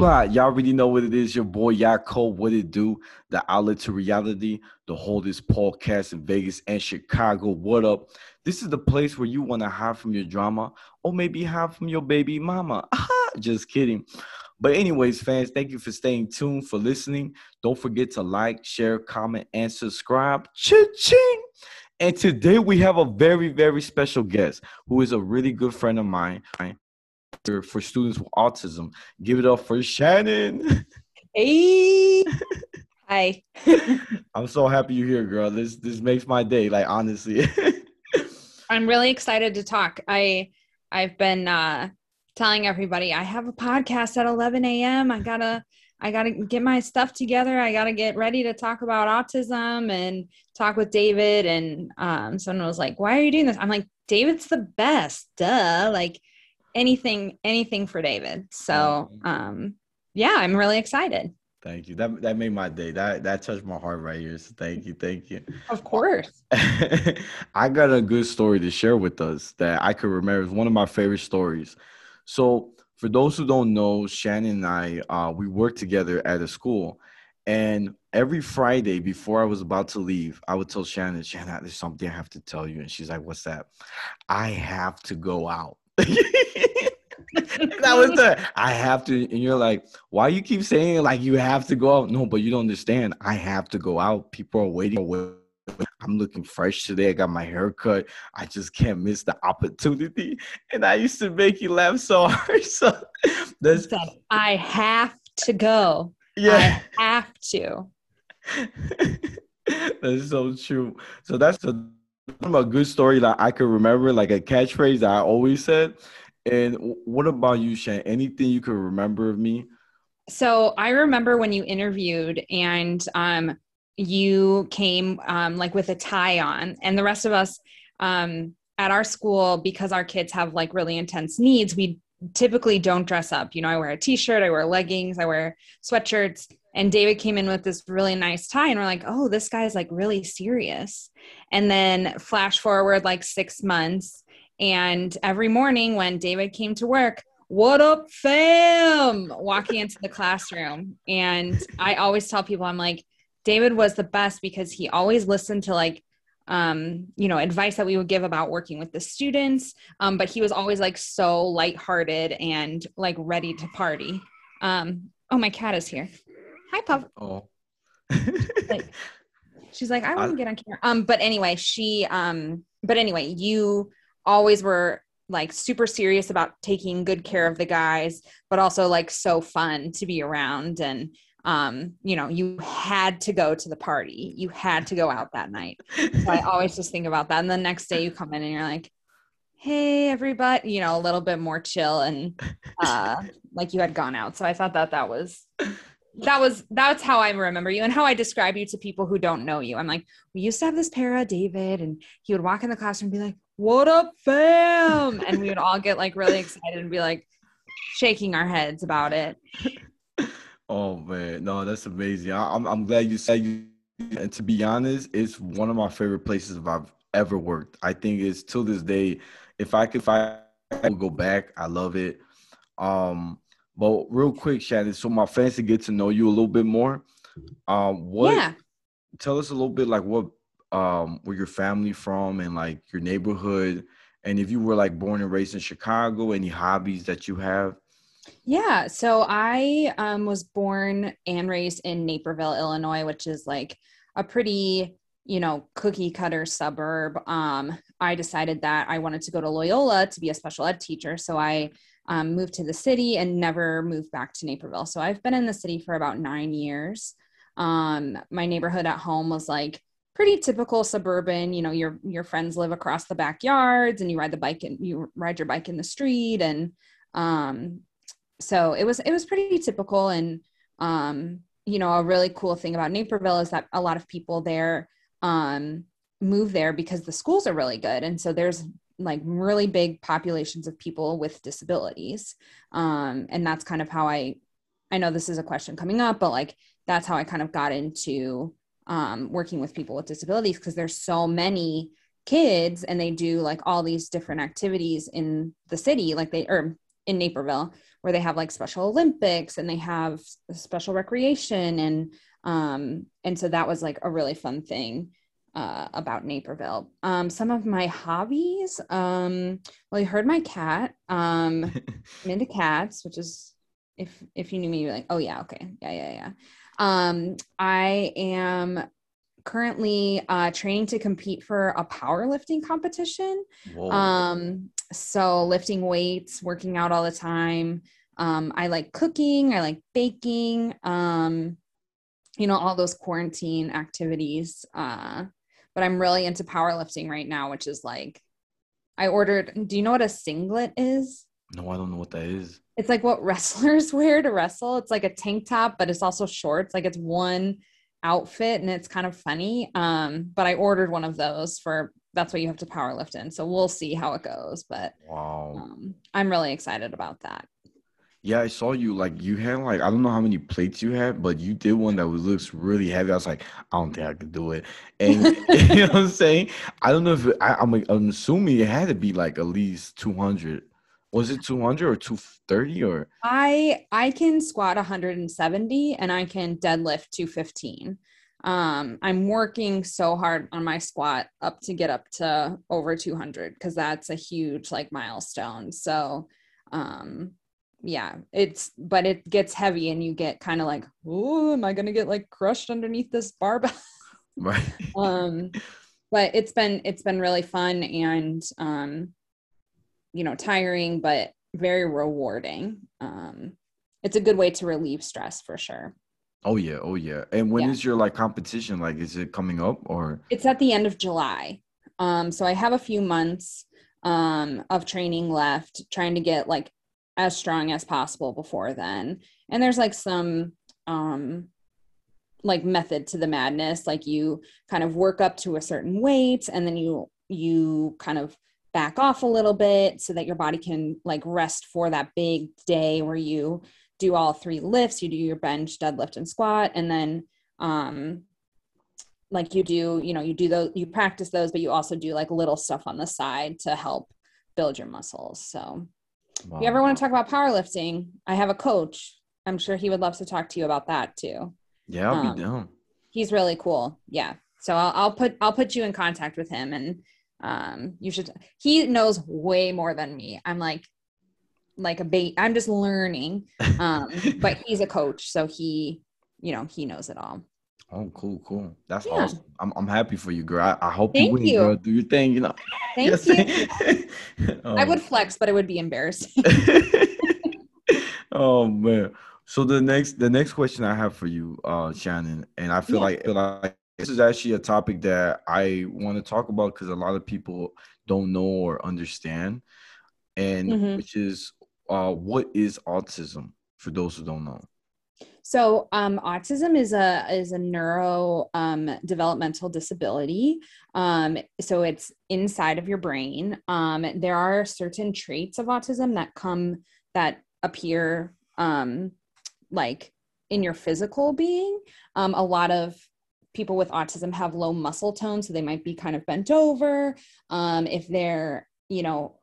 Y'all already know what it is. Your boy Yako, what it do? The outlet to reality, the holdest podcast in Vegas and Chicago. What up? This is the place where you want to hide from your drama or maybe hide from your baby mama. Just kidding. But, anyways, fans, thank you for staying tuned, for listening. Don't forget to like, share, comment, and subscribe. Cha-ching! And today we have a very, very special guest who is a really good friend of mine for students with autism. Give it up for Shannon. Hey. Hi. I'm so happy you're here, girl. This this makes my day, like honestly. I'm really excited to talk. I I've been uh telling everybody I have a podcast at 11 a.m. I gotta I gotta get my stuff together. I gotta get ready to talk about autism and talk with David. And um, someone was like, "Why are you doing this?" I'm like, "David's the best, duh!" Like anything, anything for David. So um, yeah, I'm really excited. Thank you. That that made my day. That that touched my heart right here. So thank you. Thank you. Of course. I got a good story to share with us that I could remember. It's one of my favorite stories. So for those who don't know, Shannon and I, uh, we worked together at a school. And every Friday before I was about to leave, I would tell Shannon, Shannon, there's something I have to tell you. And she's like, What's that? I have to go out. that was the I have to, and you're like, why you keep saying like you have to go out? No, but you don't understand. I have to go out. People are waiting. I'm looking fresh today. I got my hair cut. I just can't miss the opportunity. And I used to make you laugh so hard. So that's I have to go. Yeah. I have to. that's so true. So that's a, a good story that I could remember, like a catchphrase that I always said. And what about you, Shane? Anything you could remember of me? So I remember when you interviewed and um, you came um, like with a tie on, and the rest of us um, at our school, because our kids have like really intense needs, we typically don't dress up. You know, I wear a t shirt, I wear leggings, I wear sweatshirts. And David came in with this really nice tie, and we're like, oh, this guy's like really serious. And then flash forward like six months, and every morning when David came to work, what up, fam? Walking into the classroom. And I always tell people, I'm like, David was the best because he always listened to like, um, you know, advice that we would give about working with the students. Um, but he was always like so lighthearted and like ready to party. Um, oh, my cat is here. Hi, Puff. Oh. like, she's like, I want to get on camera. Um, but anyway, she um, but anyway, you always were like super serious about taking good care of the guys, but also like so fun to be around. And, um, you know, you had to go to the party, you had to go out that night. So I always just think about that. And the next day you come in and you're like, hey, everybody, you know, a little bit more chill and uh, like you had gone out. So I thought that that was that was that's how I remember you and how I describe you to people who don't know you. I'm like, we used to have this para, David, and he would walk in the classroom and be like, what up, fam? And we would all get like really excited and be like shaking our heads about it. Oh man, no, that's amazing. I, am I'm, I'm glad you said you. And to be honest, it's one of my favorite places I've ever worked. I think it's till this day. If I could, if I, I would go back, I love it. Um, but real quick, Shannon, so my fans to get to know you a little bit more. Um, what? Yeah. Tell us a little bit like what um where your family from and like your neighborhood and if you were like born and raised in chicago any hobbies that you have yeah so i um, was born and raised in naperville illinois which is like a pretty you know cookie cutter suburb. Um, i decided that i wanted to go to loyola to be a special ed teacher so i um, moved to the city and never moved back to naperville. So i've been in the city for about nine years. Um, my neighborhood at home was like pretty typical suburban you know your your friends live across the backyards and you ride the bike and you ride your bike in the street and um so it was it was pretty typical and um you know a really cool thing about naperville is that a lot of people there um move there because the schools are really good. And so there's like really big populations of people with disabilities. Um and that's kind of how i i know this is a question coming up but like that's how i kind of got into um, working with people with disabilities because there's so many kids and they do like all these different activities in the city like they or in Naperville where they have like special Olympics and they have special recreation and um and so that was like a really fun thing uh, about Naperville. Um, some of my hobbies. Um, well, you heard my cat. Um, I'm into cats, which is if if you knew me, you're like, oh yeah, okay, yeah, yeah, yeah. Um, I am currently uh, training to compete for a powerlifting competition. Whoa. Um, so lifting weights, working out all the time. Um, I like cooking. I like baking. Um, you know, all those quarantine activities. Uh, but I'm really into powerlifting right now, which is like, I ordered. Do you know what a singlet is? No, I don't know what that is. It's like what wrestlers wear to wrestle. It's like a tank top, but it's also shorts. Like it's one outfit and it's kind of funny. Um, but I ordered one of those for that's what you have to power lift in. So we'll see how it goes. But wow, um, I'm really excited about that. Yeah, I saw you like you had like I don't know how many plates you had, but you did one that was looks really heavy. I was like, I don't think I could do it. And you know what I'm saying? I don't know if it, I, I'm like, I'm assuming it had to be like at least 200 was it 200 or 230 or i i can squat 170 and i can deadlift 215 um i'm working so hard on my squat up to get up to over 200 because that's a huge like milestone. So um yeah it's but it gets heavy and you get kind of like oh am i gonna get like crushed underneath this barbell? Right. Um but it's been it's been really fun and um you know tiring but very rewarding. Um it's a good way to relieve stress for sure oh yeah oh yeah. And when yeah. is your like competition? Like is it coming up or? It's at the end of july. Um so i have a few months um of training left trying to get like as strong as possible before then. And there's like some um like method to the madness. Like you kind of work up to a certain weight and then you you kind of back off a little bit so that your body can like rest for that big day where you do all three lifts you do your bench deadlift and squat and then um like you do you know you do those you practice those but you also do like little stuff on the side to help build your muscles so. Wow. if you ever want to talk about powerlifting i have a coach. I'm sure he would love to talk to you about that too. Yeah i'll um, be down. he's really cool. Yeah. So I'll, I'll put i'll put you in contact with him and um you should he knows way more than me. I'm like like a bait i'm just learning um but he's a coach so he you know he knows it all oh cool cool that's yeah. awesome I'm, I'm happy for you girl i, I hope Thank you win you. girl do your thing you know Thank you. i would flex but it would be embarrassing oh man so the next the next question i have for you uh shannon and i feel yeah. like, feel like this is actually a topic that I want to talk about because a lot of people don't know or understand, and mm-hmm. which is uh, what is autism for those who don't know. So, um, autism is a is a neuro um, developmental disability. Um, so it's inside of your brain. Um, there are certain traits of autism that come that appear um, like in your physical being. Um, a lot of people with autism have low muscle tone, so they might be kind of bent over. If they're, you know,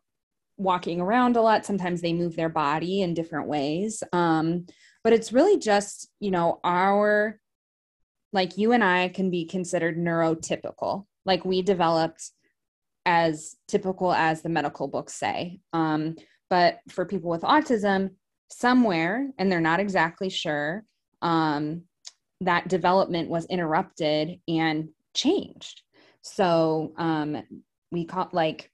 walking around a lot, sometimes they move their body in different ways. Um, but it's really just, you know, our, like you and I can be considered neurotypical. Like we developed as typical as the medical books say. Um, but for people with autism, somewhere, and they're not exactly sure, um, that development was interrupted and changed. So um, we caught like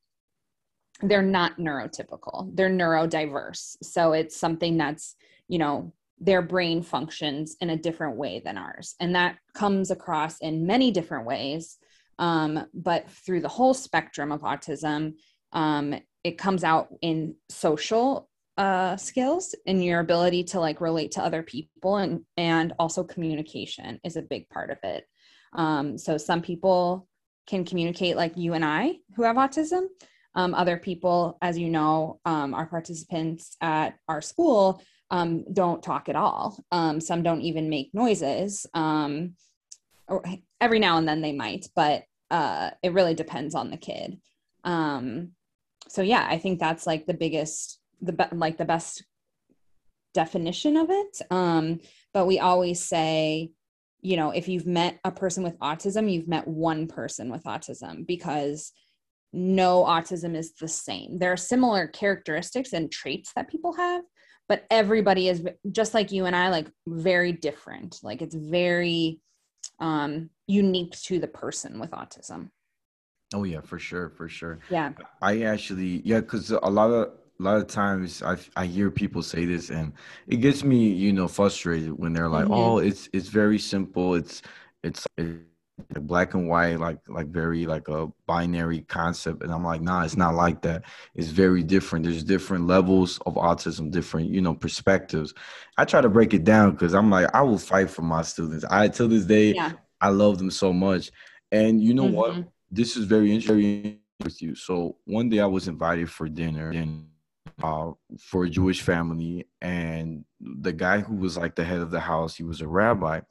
they're not neurotypical, they're neurodiverse. So it's something that's, you know, their brain functions in a different way than ours. And that comes across in many different ways. Um, but through the whole spectrum of autism, um, it comes out in social uh, skills and your ability to like relate to other people and and also communication is a big part of it um, so some people can communicate like you and i who have autism um, other people as you know um, our participants at our school um, don't talk at all. Um, some don't even make noises. Um, or every now and then they might but uh, it really depends on the kid. So yeah i think that's like the biggest the be- like the best definition of it. Um, but we always say, you know, if you've met a person with autism, you've met one person with autism because no autism is the same. There are similar characteristics and traits that people have, but everybody is just like you and I, like very different. Like it's very um, unique to the person with autism. Oh yeah, for sure, for sure. Yeah. I actually yeah, because a lot of a lot of times I I hear people say this and it gets me you know frustrated when they're like, Mhm. oh, it's it's very simple. It's it's, it's black and white, like like very like a binary concept, and I'm like, nah, it's not like that. It's very different. There's different levels of autism, different you know perspectives. I try to break it down because I'm like, I will fight for my students. I till this day, Yeah. I love them so much, and you know what? Mhm. this is very interesting with you. So one day I was invited for dinner and uh, for a Jewish family, and the guy who was like the head of the house, he was a rabbi,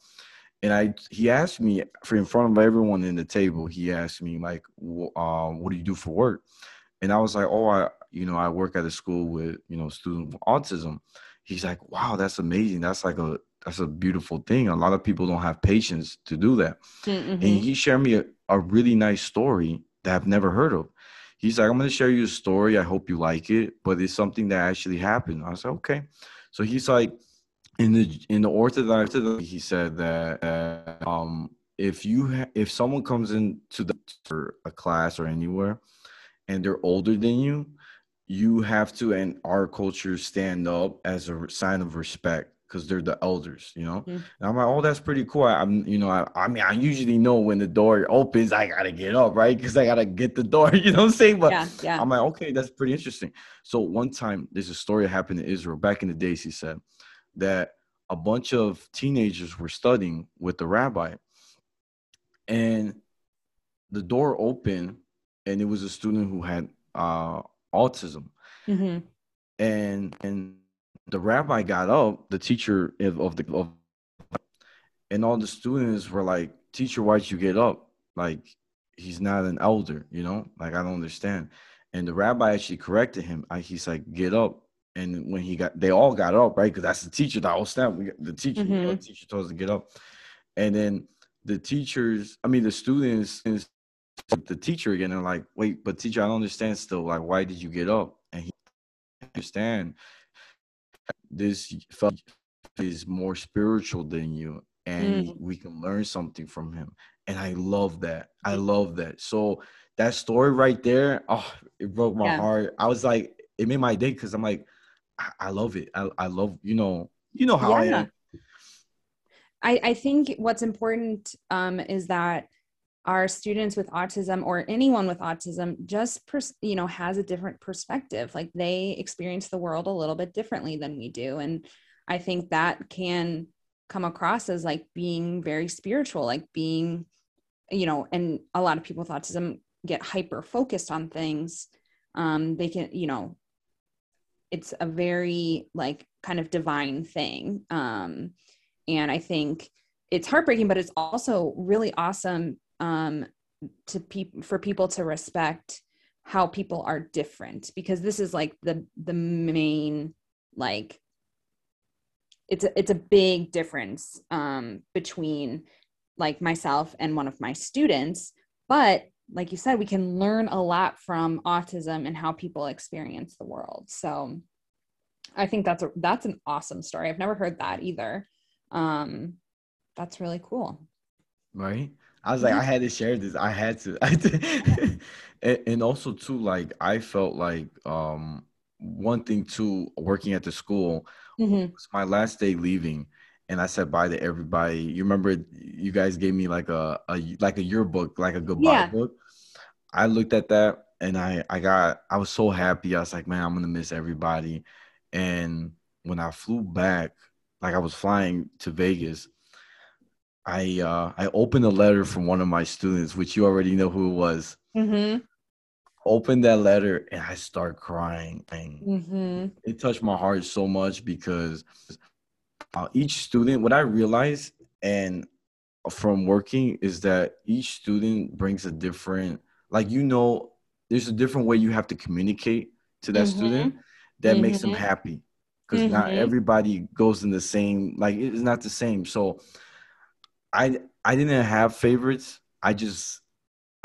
and I he asked me for in front of everyone in the table. He asked me like, "Wh- um, "What do you do for work?" And I was like, "Oh, I you know I work at a school with you know students with autism." He's like, "Wow, that's amazing. That's like a that's a beautiful thing. A lot of people don't have patience to do that." Mhm. and he shared me a, a really nice story that I've never heard of. He's like, I'm gonna share you a story. I hope you like it, but it's something that actually happened. I was like, okay. So he's like, in the in the Orthodox, he said that uh, um, if you ha- if someone comes into the for a class or anywhere, and they're older than you, you have to in our culture stand up as a sign of respect because they're the elders, you know. Mhm. And I'm like, oh, that's pretty cool. I, am you know, I, I mean, I usually know when the door opens, I gotta get up, right? Because I gotta get the door, you know what I'm saying? But yeah. Yeah. I'm like, okay, that's pretty interesting. So one time, there's a story that happened in Israel back in the days. He said that a bunch of teenagers were studying with the rabbi, and the door opened, and it was a student who had uh, autism, hmm and and the rabbi got up, the teacher of, of the of, and all the students were like, "Teacher, why'd you get up? Like, he's not an elder, you know? Like, I don't understand." And the rabbi actually corrected him. I, he's like, "Get up." And when he got, they all got up, right? Because that's the teacher. The whole staff, we, the teacher, you know, the teacher told us to get up. And then the teachers, I mean, the students, the teacher again, and like, "Wait, but teacher, I don't understand. Still, like, why did you get up?" And he understand this is more spiritual than you and Mm. we can learn something from him and i love that i love that so that story right there oh it broke my Yeah. heart i was like it made my day because i'm like I, love it. I, I love you know you know how i am. I, I think what's important um, is that our students with autism or anyone with autism just pers- you know has a different perspective. Like they experience the world a little bit differently than we do. And i think that can come across as like being very spiritual like being you know and a lot of people with autism get hyper focused on things. Um they can you know it's a very like kind of divine thing. Um and i think it's heartbreaking but it's also really awesome um to people for people to respect how people are different because this is like the the main like it's a, it's a big difference um between like myself and one of my students but like you said we can learn a lot from autism and how people experience the world. So i think that's a that's an awesome story. I've never heard that either. Um that's really cool. Right? I was like i had to share this. I had to, I and, and also too like i felt like um one thing too working at the school Mhm. was my last day leaving and I said bye to everybody. You remember you guys gave me like a, a like a yearbook, like a goodbye Yeah. book. I looked at that and I I got I was so happy. I was like, man, I'm gonna miss everybody. And when I flew back, like I was flying to Vegas, I uh I opened a letter from one of my students, which you already know who it was. Mhm. Opened that letter and I start crying. And Mhm. it touched my heart so much because uh, each student what i realized and from working is that each student brings a different like you know there's a different way you have to communicate to that Mhm. student that makes them Mhm. happy because not Mhm. everybody goes in the same like it's not the same so i i didn't have favorites i just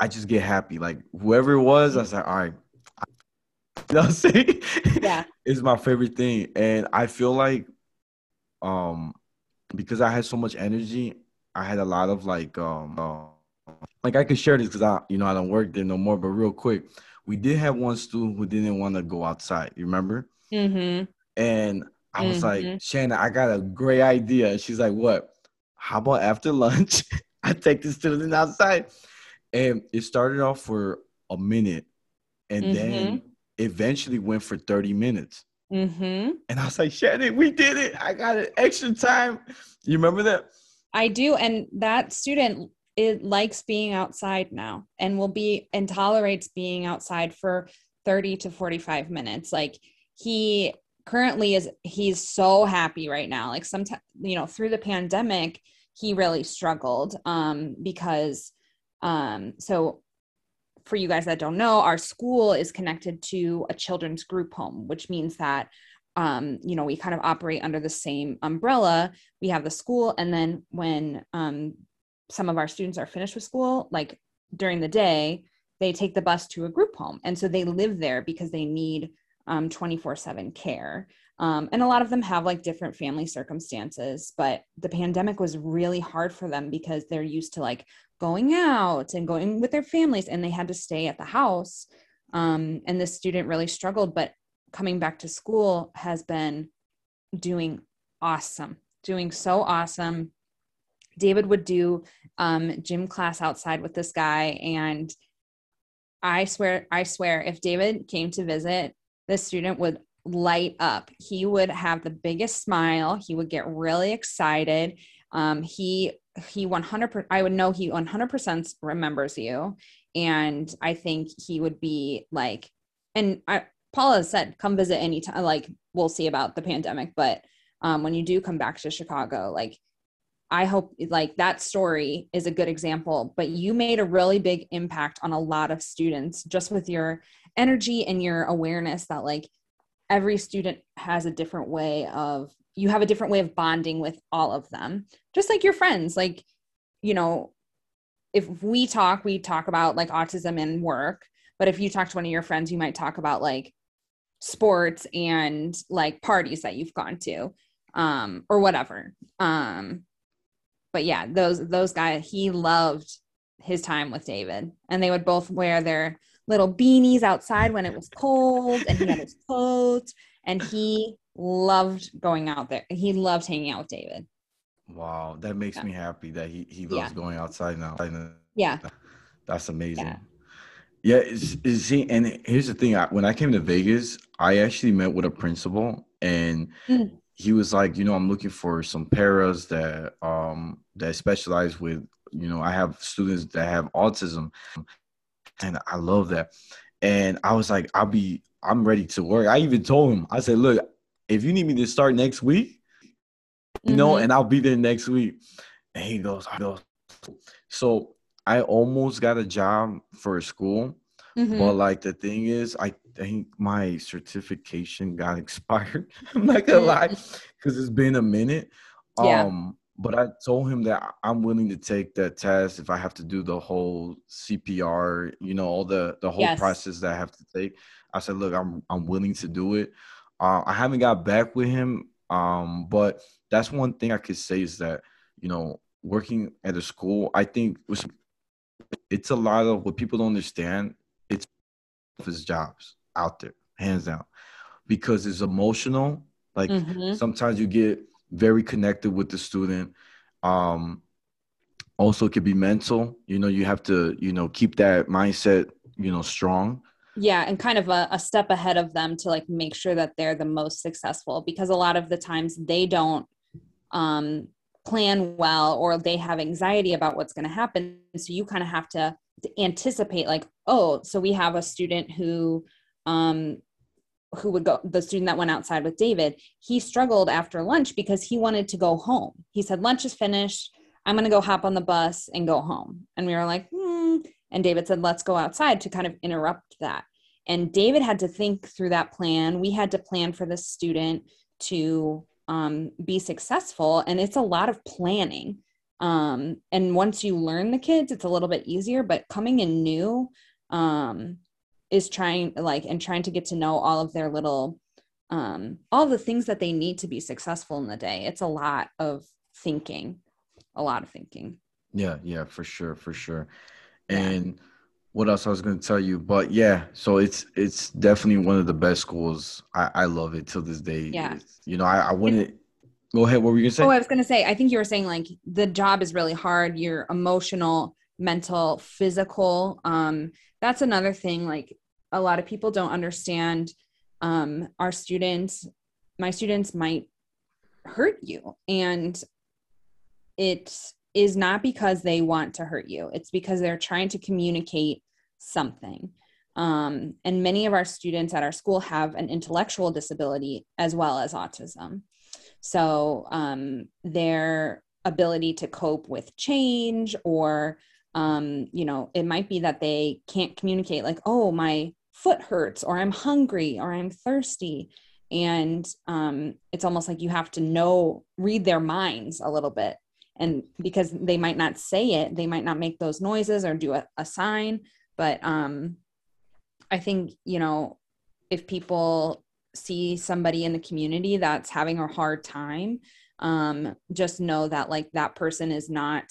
i just get happy like whoever it was i was like all right you know what i'm saying Yeah. it's my favorite thing and i feel like um because i had so much energy i had a lot of like um uh, like i could share this because i you know i don't work there no more but real quick we did have one student who didn't want to go outside you remember Mm-hmm. and I was like, Mhm. Shannon, I got a great idea. And she's like, What? How about after lunch? I take the student outside. And it started off for a minute and then eventually went for 30 minutes. Mm-hmm. And I was like, Shannon, we did it. I got an extra time. You remember that? I do. And that student it likes being outside now and will be and tolerates being outside for 30 to 45 minutes. Like he currently is he's so happy right now. Like sometimes, you know, through the pandemic, he really struggled um because um so for you guys that don't know, our school is connected to a children's group home, which means that um, you know, we kind of operate under the same umbrella. We have the school, and then when um, some of our students are finished with school, like during the day, they take the bus to a group home, and so they live there because they need um, 24/7 care. Um, and a lot of them have like different family circumstances, but the pandemic was really hard for them because they're used to like going out and going with their families, and they had to stay at the house. Um, and this student really struggled, but coming back to school has been doing awesome, doing so awesome. David would do um, gym class outside with this guy, and I swear, I swear, if David came to visit, this student would light up. He would have the biggest smile. He would get really excited. Um, he he 100 I would know he 100% remembers you and I think he would be like and I Paula said come visit anytime like we'll see about the pandemic but um when you do come back to Chicago like I hope like that story is a good example, but you made a really big impact on a lot of students just with your energy and your awareness that like every student has a different way of you have a different way of bonding with all of them. Just like your friends, like you know, if we talk, we talk about like autism and work, but if you talk to one of your friends, you might talk about like sports and like parties that you've gone to um or whatever. Um but yeah, those those guys, he loved his time with David, and they would both wear their little beanies outside when it was cold, and he had his coat, and he loved going out there. He loved hanging out with David. Wow, that makes Yeah. me happy that he, he loves Yeah. going outside now. Yeah, That's amazing. Yeah. Yeah, it's, it's, see, and here's the thing: I, when I came to Vegas, I actually met with a principal, and Mm. He was like, you know, I'm looking for some paras that um that specialize with, you know, I have students that have autism, and I love that. And I was like, I'll be, I'm ready to work. I even told him, I said, look, if you need me to start next week, you know, Mhm. and I'll be there next week. And he goes, I go. So I almost got a job for a school, Mhm. but like the thing is, I think my certification got expired. I'm not gonna lie, because it's been a minute. Yeah. Um, but I told him that I'm willing to take that test if I have to do the whole CPR, you know, all the the whole Yes. process that I have to take. I said, look, I'm I'm willing to do it. Uh, I haven't got back with him, um, but that's one thing I could say is that you know, working at a school, I think it's a lot of what people don't understand. It's his jobs out there, hands down, because it's emotional. Like Mhm. sometimes you get very connected with the student. Um, also, it could be mental. You know, you have to, you know, keep that mindset, you know, strong. yeah and kind of a, a step ahead of them to like make sure that they're the most successful because a lot of the times they don't um, plan well or they have anxiety about what's going to happen so you kind of have to, to anticipate like oh so we have a student who um, who would go the student that went outside with david he struggled after lunch because he wanted to go home. He said lunch is finished. I'm going to go hop on the bus and go home. And we were like hmm. and david said let's go outside to kind of interrupt that. And david had to think through that plan. We had to plan for the student to um, be successful and it's a lot of planning. Um, and once you learn the kids it's a little bit easier but coming in new um, is trying like and trying to get to know all of their little um, all the things that they need to be successful in the day. It's a lot of thinking a lot of thinking. Yeah yeah for sure for sure. And yeah. what else i was going to tell you but yeah so it's it's definitely one of the best schools. I i love it till this day. Yeah. It's, you know i i wouldn't go ahead what were you gonna say? Oh i was gonna say i think you were saying like the job is really hard you're emotional mental physical um that's another thing like a lot of people don't understand um our students my students might hurt you and it is not because they want to hurt you it's because they're trying to communicate something. Um, and many of our students at our school have an intellectual disability as well as autism. So um, their ability to cope with change or um, you know it might be that they can't communicate like oh my foot hurts or i'm hungry or i'm thirsty. And um, it's almost like you have to know read their minds a little bit. And because they might not say it they might not make those noises or do a, a sign. But um, i think you know if people see somebody in the community that's having a hard time um, just know that like that person is not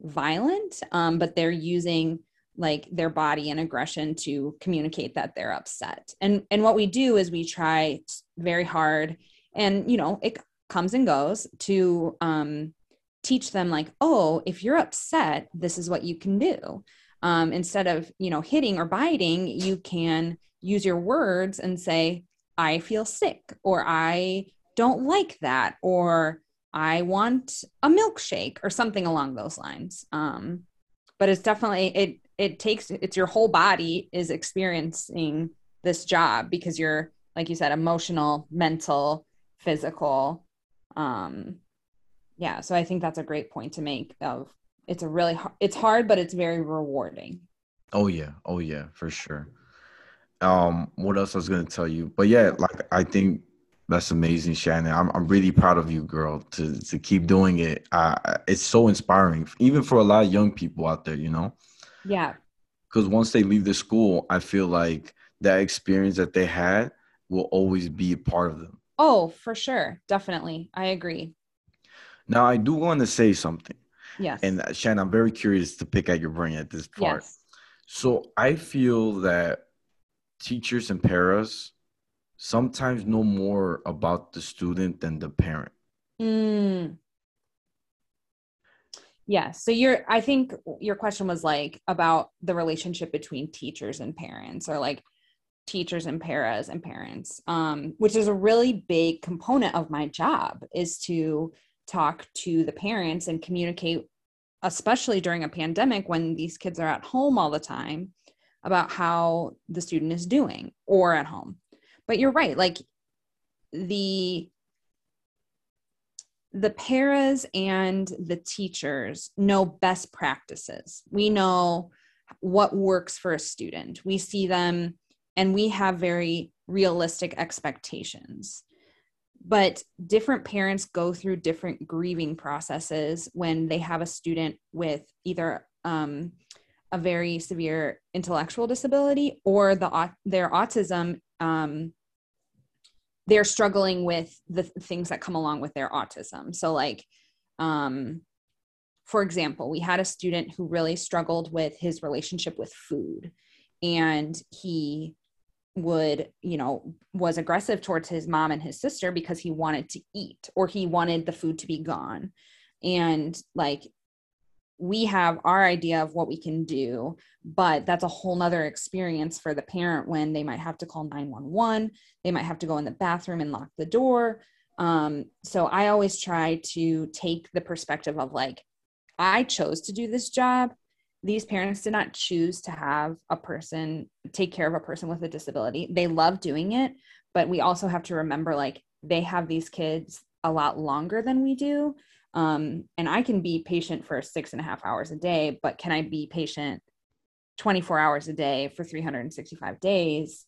violent um, but they're using like their body and aggression to communicate that they're upset. And and what we do is we try very hard and you know it comes and goes to um, teach them like oh if you're upset this is what you can do. Um, instead of you know hitting or biting you can use your words and say i feel sick or i don't like that or I want a milkshake or something along those lines. Um, but it's definitely it it takes it's your whole body is experiencing this job because you're like you said emotional, mental, physical. Um, yeah, so I think that's a great point to make of it's a really it's hard but it's very rewarding. Oh yeah. Oh yeah, for sure. Um what else I was to tell you? But yeah, like I think that's amazing, Shannon. I'm I'm really proud of you, girl, to to keep doing it. Uh, it's so inspiring, even for a lot of young people out there. You know. Yeah. Because once they leave the school, I feel like that experience that they had will always be a part of them. Oh, for sure, definitely, I agree. Now, I do want to say something. Yes. And uh, Shannon, I'm very curious to pick at your brain at this part. Yes. So I feel that teachers and paras sometimes know more about the student than the parent. Mm. Yeah. So you're, I think your question was like about the relationship between teachers and parents or like teachers and paras and parents, um, which is a really big component of my job is to talk to the parents and communicate, especially during a pandemic when these kids are at home all the time about how the student is doing or at home but you're right like the the paras and the teachers know best practices. We know what works for a student. We see them and we have very realistic expectations. But different parents go through different grieving processes when they have a student with either um, a very severe intellectual disability or the their autism um, they're struggling with the things that come along with their autism. So, like, um, for example, we had a student who really struggled with his relationship with food, and he would, you know, was aggressive towards his mom and his sister because he wanted to eat or he wanted the food to be gone. And like we have our idea of what we can do but that's a whole nother experience for the parent when they might have to call 911 they might have to go in the bathroom and lock the door. Um, so i always try to take the perspective of like i chose to do this job. These parents did not choose to have a person take care of a person with a disability. They love doing it but we also have to remember like they have these kids a lot longer than we do um, and I can be patient for six and a half hours a day, but can I be patient 24 hours a day for 365 days?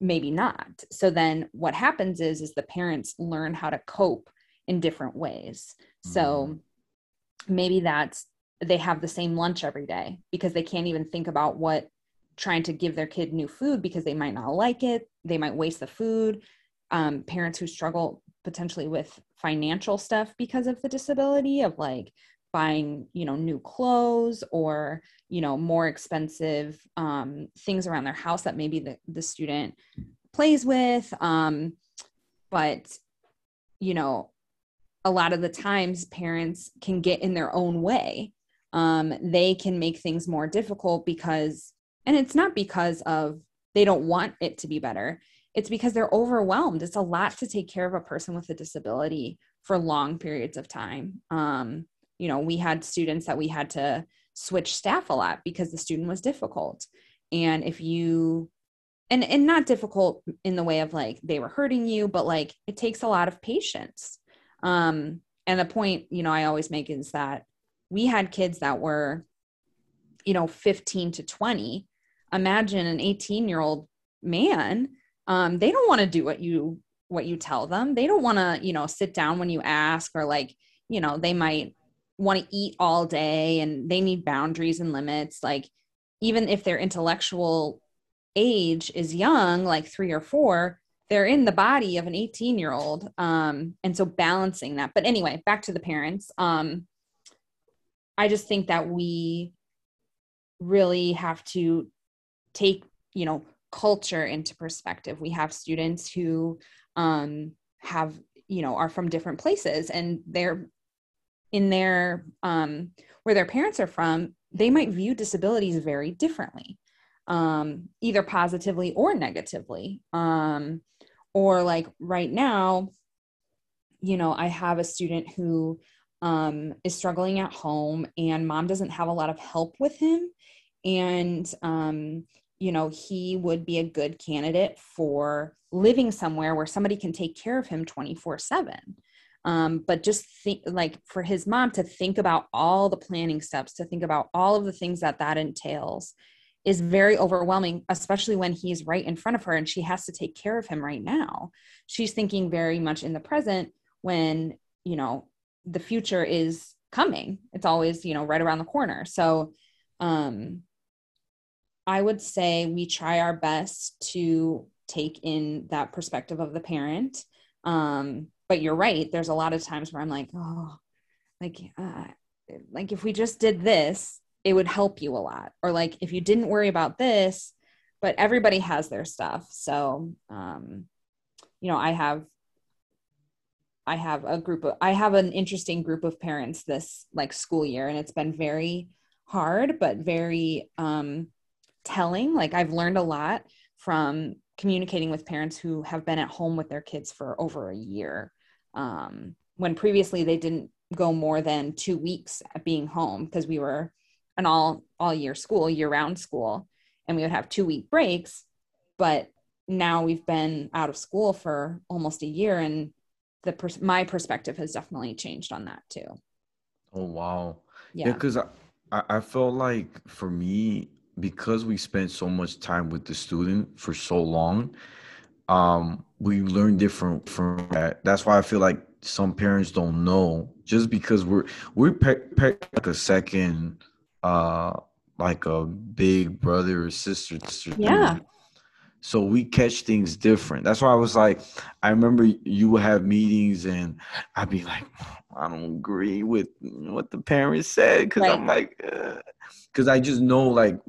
maybe not so then what happens is is the parents learn how to cope in different ways so mm-hmm. maybe that's they have the same lunch every day because they can't even think about what trying to give their kid new food because they might not like it they might waste the food um, parents who struggle potentially with financial stuff because of the disability of like buying you know new clothes or you know more expensive um, things around their house that maybe the, the student plays with. Um, but you know a lot of the times parents can get in their own way. Um, they can make things more difficult because and it's not because of they don't want it to be better it's because they're overwhelmed. It's a lot to take care of a person with a disability for long periods of time. Um, you know we had students that we had to switch staff a lot because the student was difficult. And if you and and not difficult in the way of like they were hurting you but like it takes a lot of patience. Um and the point you know i always make is that we had kids that were you know 15 to 20 imagine an 18 year old man um they don't want to do what you what you tell them. They don't want to you know sit down when you ask or like you know they might want to eat all day and they need boundaries and limits. Like even if their intellectual age is young like 3 or 4 they're in the body of an 18 year old um and so balancing that. But anyway back to the parents. Um i just think that we really have to take you know culture into perspective we have students who um have you know are from different places and they're in their um, where their parents are from, they might view disabilities very differently, um, either positively or negatively. Um, or like right now, you know, I have a student who um, is struggling at home, and mom doesn't have a lot of help with him, and um, you know, he would be a good candidate for living somewhere where somebody can take care of him 24 7 um, but just think like for his mom to think about all the planning steps to think about all of the things that that entails is very overwhelming especially when he's right in front of her and she has to take care of him right now. She's thinking very much in the present when you know the future is coming. It's always you know right around the corner. So um i would say we try our best to take in that perspective of the parent. Um but you're right. There's a lot of times where i'm like oh like uh, like if we just did this it would help you a lot. Or like if you didn't worry about this but everybody has their stuff. So um you know i have i have a group of i have an interesting group of parents this like school year and it's been very hard but very um telling like i've learned a lot from communicating with parents who have been at home with their kids for over a year. Um, when previously they didn't go more than two weeks at being home because we were an all all year school year round school and we would have two week breaks. But now we've been out of school for almost a year and the pers- my perspective has definitely changed on that too. Oh wow. Yeah. Because yeah, I, I felt like for me because we spent so much time with the student for so long um, we learn different from that. That's why I feel like some parents don't know just because we're we're pe- pe- like a second, uh, like a big brother or sister. sister yeah. So we catch things different. That's why I was like, I remember you would have meetings and I'd be like, I don't agree with what the parents said because right. I'm like, because I just know like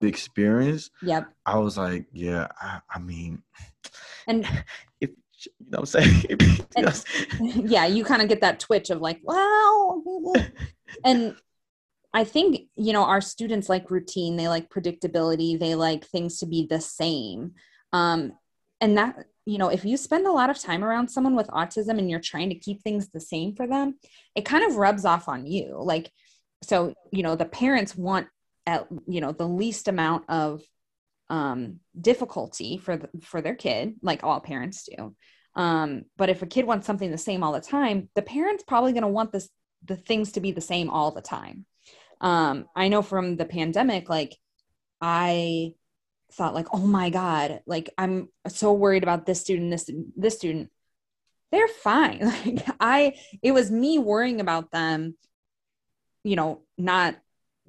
the experience. Yep. I was like, yeah, I, I mean, and if you know what I'm saying, and, yeah, you kind of get that twitch of like, well, and I think you know our students like routine, they like predictability, they like things to be the same, um, and that you know, if you spend a lot of time around someone with autism and you're trying to keep things the same for them, it kind of rubs off on you. Like, so, you know, the parents want at, you know, the least amount of um, difficulty for, the, for their kid, like all parents do. Um, but if a kid wants something the same all the time, the parent's probably going to want this, the things to be the same all the time. Um, I know from the pandemic, like I thought like oh my god like i'm so worried about this student this this student they're fine like i it was me worrying about them you know not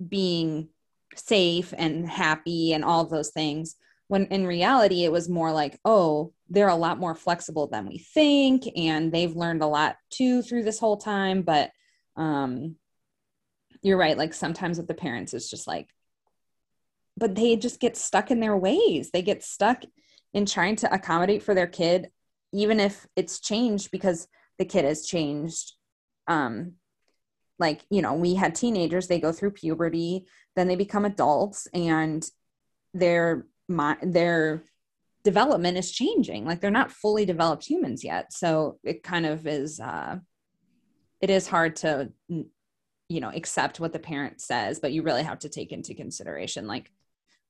being safe and happy and all those things when in reality it was more like oh they're a lot more flexible than we think and they've learned a lot too through this whole time. But um you're right like sometimes with the parents it's just like but they just get stuck in their ways. They get stuck in trying to accommodate for their kid even if it's changed because the kid has changed um like you know we had teenagers they go through puberty then they become adults and their my their development is changing. Like they're not fully developed humans yet. So it kind of is uh it is hard to you know accept what the parent says but you really have to take into consideration like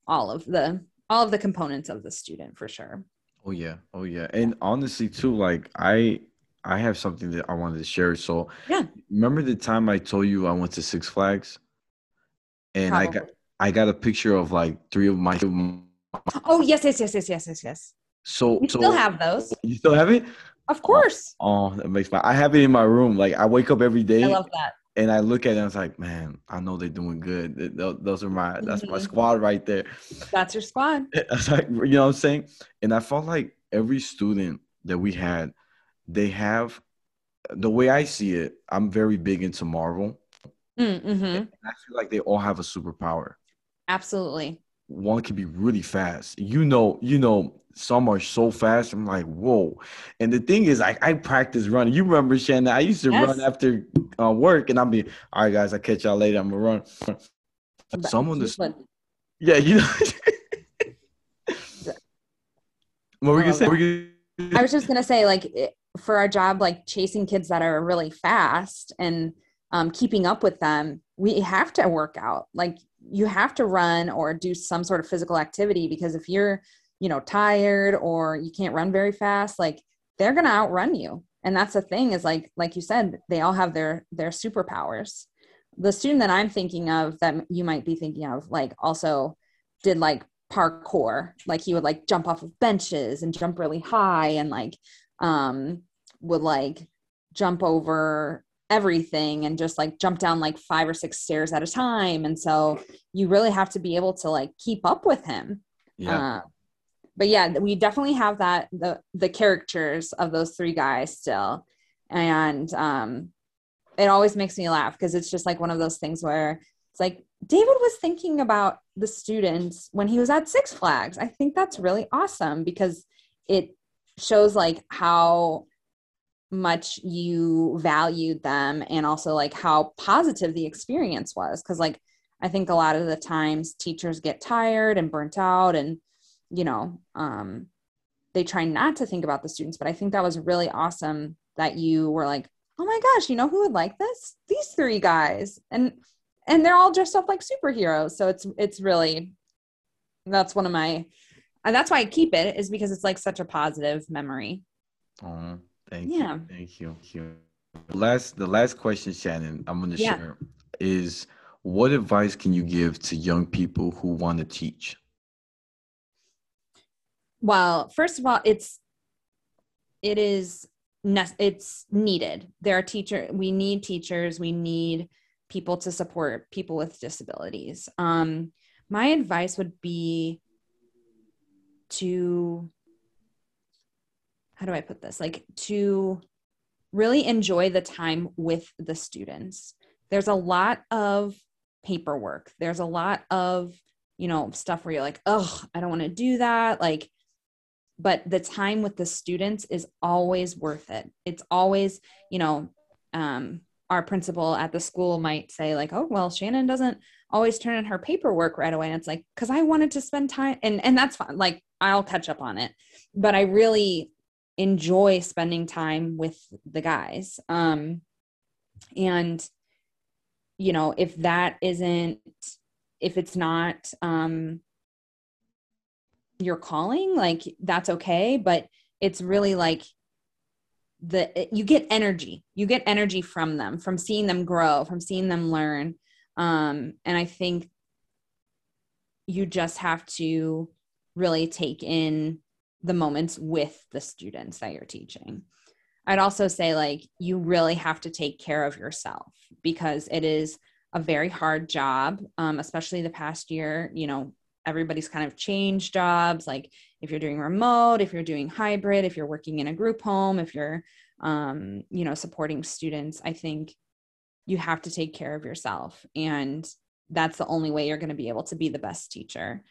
all of the all of the components of the student for sure. Oh yeah. Oh yeah. And honestly too like i i have something that i wanted to share so yeah remember the time i told you i went to six flags and Probably. i got i got a picture of like three of my Oh yes, yes, yes, yes, yes, yes, yes. So you so, still have those. You still have it? Of course. Oh, oh, that makes my I have it in my room. Like I wake up every day. I love that. And I look at it and I was like, man, I know they're doing good. Those are my that's mm-hmm. my squad right there. That's your squad. It's like you know what I'm saying? And I felt like every student that we had, they have the way I see it, I'm very big into Marvel. Mm-hmm. I feel like they all have a superpower. Absolutely one can be really fast. You know, you know, some are so fast. I'm like, whoa. And the thing is, like, I practice running. You remember, Shannon? I used to yes. run after uh, work, and I'll be, all right, guys, I'll catch y'all later. I'm gonna run. Someone this, yeah, you know. what were you gonna say? I was just gonna say, like, for our job, like chasing kids that are really fast and um, keeping up with them, we have to work out. Like you have to run or do some sort of physical activity because if you're you know tired or you can't run very fast like they're to outrun you and that's the thing is like like you said they all have their their superpowers the student that i'm thinking of that you might be thinking of like also did like parkour like he would like jump off of benches and jump really high and like um would like jump over everything and just like jump down like five or six stairs at a time. And so you really have to be able to like keep up with him. Yeah. Uh, but yeah we definitely have that the the characters of those three guys still. And um it always makes me laugh because it's just like one of those things where it's like david was thinking about the students when he was at six flags. I think that's really awesome because it shows like how much you valued them and also like how positive the experience was. Because like i think a lot of the times teachers get tired and burnt out and you know um they try not to think about the students but i think that was really awesome that you were like oh my gosh you know who would like this? These three guys. And and they're all dressed up like superheroes so it's it's really that's one of my and that's why i keep it is because it's like such a positive memory oh Thank yeah. you. Thank you. Thank you. Last the last question, Shannon, I'm gonna yeah. share is what advice can you give to young people who want to teach? Well, first of all, it's it is it's needed. There are teacher we need teachers, we need people to support people with disabilities. Um my advice would be to how do I put this? Like to really enjoy the time with the students. There's a lot of paperwork. There's a lot of, you know, stuff where you're like, oh, I don't want to do that. Like, but the time with the students is always worth it. It's always, you know, um, our principal at the school might say, like, oh, well, Shannon doesn't always turn in her paperwork right away. And it's like, because I wanted to spend time and and that's fine. Like I'll catch up on it. But I really enjoy spending time with the guys um and you know if that isn't if it's not um your calling like that's okay but it's really like the you get energy you get energy from them from seeing them grow from seeing them learn um and i think you just have to really take in the moments with the students that you're teaching. I'd also say, like, you really have to take care of yourself because it is a very hard job, um, especially the past year. You know, everybody's kind of changed jobs. Like, if you're doing remote, if you're doing hybrid, if you're working in a group home, if you're, um, you know, supporting students, I think you have to take care of yourself. And that's the only way you're going to be able to be the best teacher.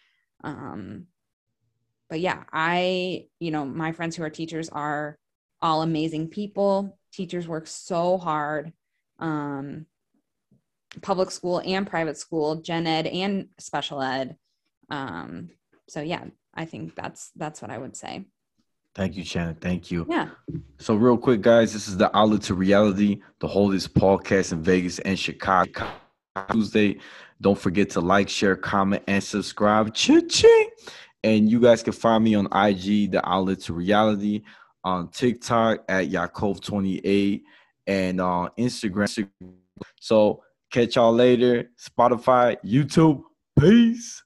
Um, but yeah, I, you know, my friends who are teachers are all amazing people. Teachers work so hard. Um, public school and private school, gen ed and special ed. Um, so yeah, I think that's that's what I would say. Thank you, Shannon. Thank you. Yeah. So real quick, guys, this is the outlet to reality, the holiest podcast in Vegas and Chicago. Tuesday. Don't forget to like, share, comment, and subscribe. Cha-ching! And you guys can find me on IG, the outlet to reality, on TikTok at Yakov28, and on Instagram. So catch y'all later. Spotify, YouTube. Peace.